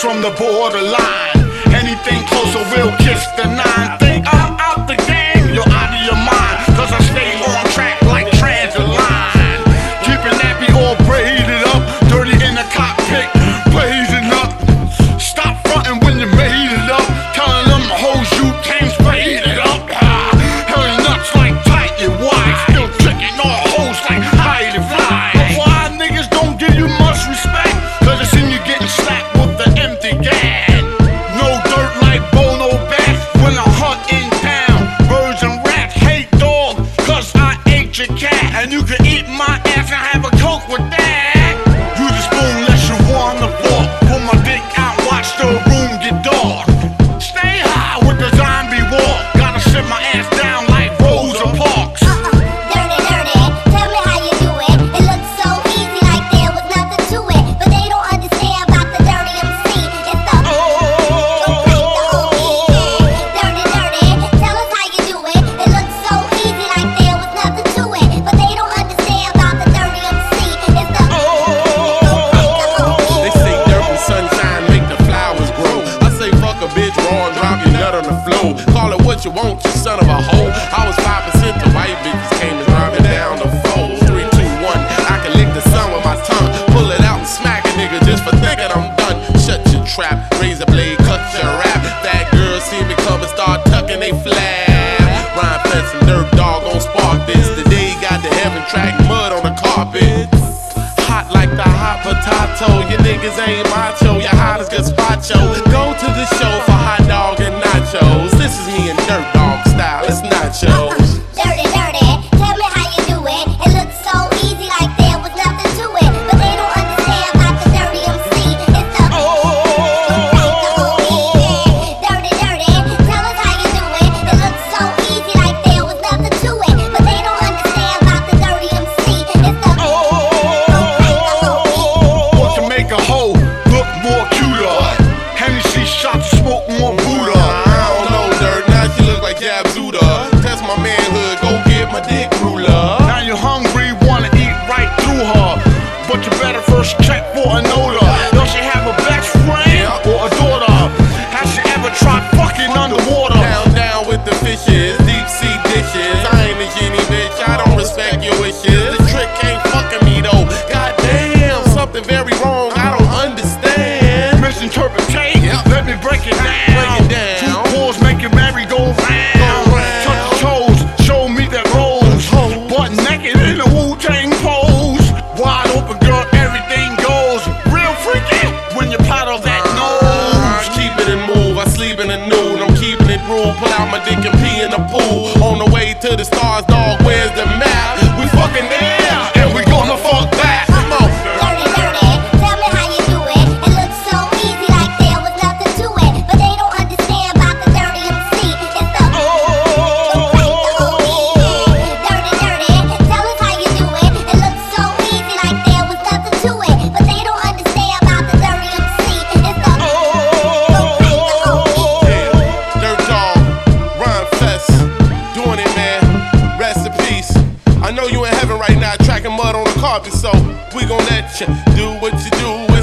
from the borderline. Anything closer will kiss the nine. you can eat my ass and have a coke with that. trap, razor blade, cut your rap. Fat girls see me come and start tucking they flab. Rhyme fence and nerd dog gon' spark this. day got the heaven track mud on the carpet. Hot like the hot potato, you niggas ain't my manhood, go get my dick crew it. Pull out my dick and pee in the pool. On the way to the stars, dog, where's the map? We fucking there, and we gonna fuck back. driving right now, tracking mud on the carpet. So we gon' let you do what you do.